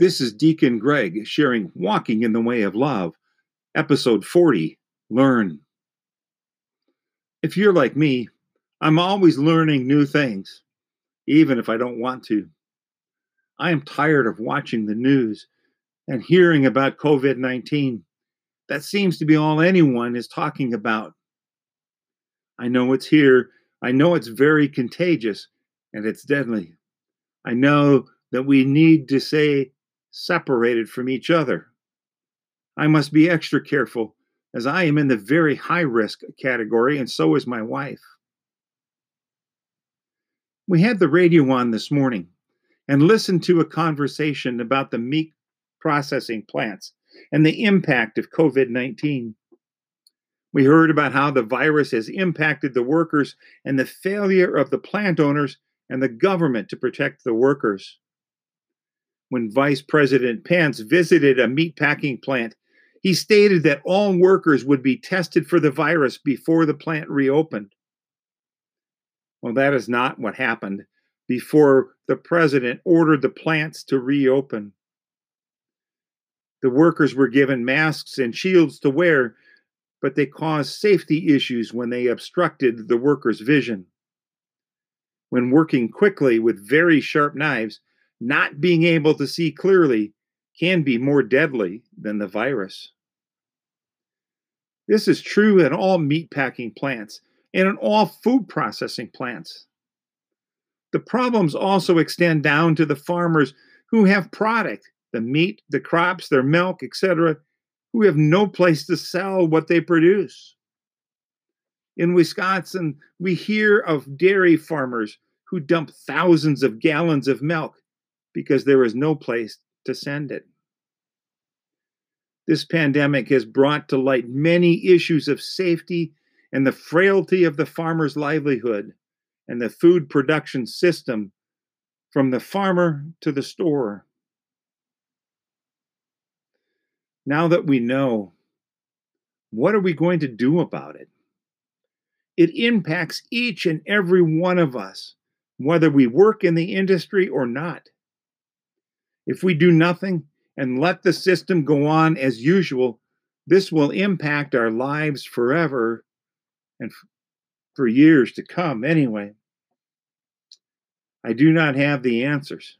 This is Deacon Greg sharing Walking in the Way of Love, episode 40 Learn. If you're like me, I'm always learning new things, even if I don't want to. I am tired of watching the news and hearing about COVID 19. That seems to be all anyone is talking about. I know it's here. I know it's very contagious and it's deadly. I know that we need to stay separated from each other. I must be extra careful as I am in the very high risk category, and so is my wife. We had the radio on this morning and listened to a conversation about the meat processing plants and the impact of COVID 19. We heard about how the virus has impacted the workers and the failure of the plant owners and the government to protect the workers. When Vice President Pence visited a meatpacking plant, he stated that all workers would be tested for the virus before the plant reopened. Well, that is not what happened before the president ordered the plants to reopen. The workers were given masks and shields to wear but they caused safety issues when they obstructed the worker's vision. When working quickly with very sharp knives, not being able to see clearly can be more deadly than the virus. This is true in all meatpacking plants and in all food processing plants. The problems also extend down to the farmers who have product, the meat, the crops, their milk, etc., who have no place to sell what they produce. In Wisconsin, we hear of dairy farmers who dump thousands of gallons of milk because there is no place to send it. This pandemic has brought to light many issues of safety and the frailty of the farmer's livelihood and the food production system from the farmer to the store. Now that we know, what are we going to do about it? It impacts each and every one of us, whether we work in the industry or not. If we do nothing and let the system go on as usual, this will impact our lives forever and for years to come, anyway. I do not have the answers,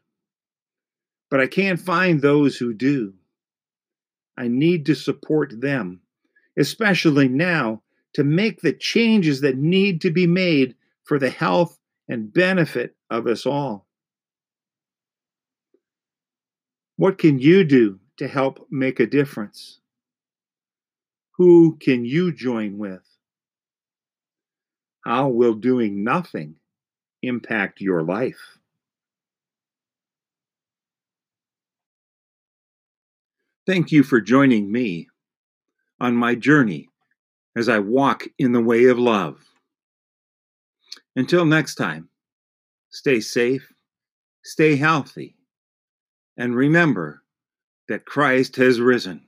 but I can find those who do. I need to support them, especially now, to make the changes that need to be made for the health and benefit of us all. What can you do to help make a difference? Who can you join with? How will doing nothing impact your life? Thank you for joining me on my journey as I walk in the way of love. Until next time, stay safe, stay healthy, and remember that Christ has risen.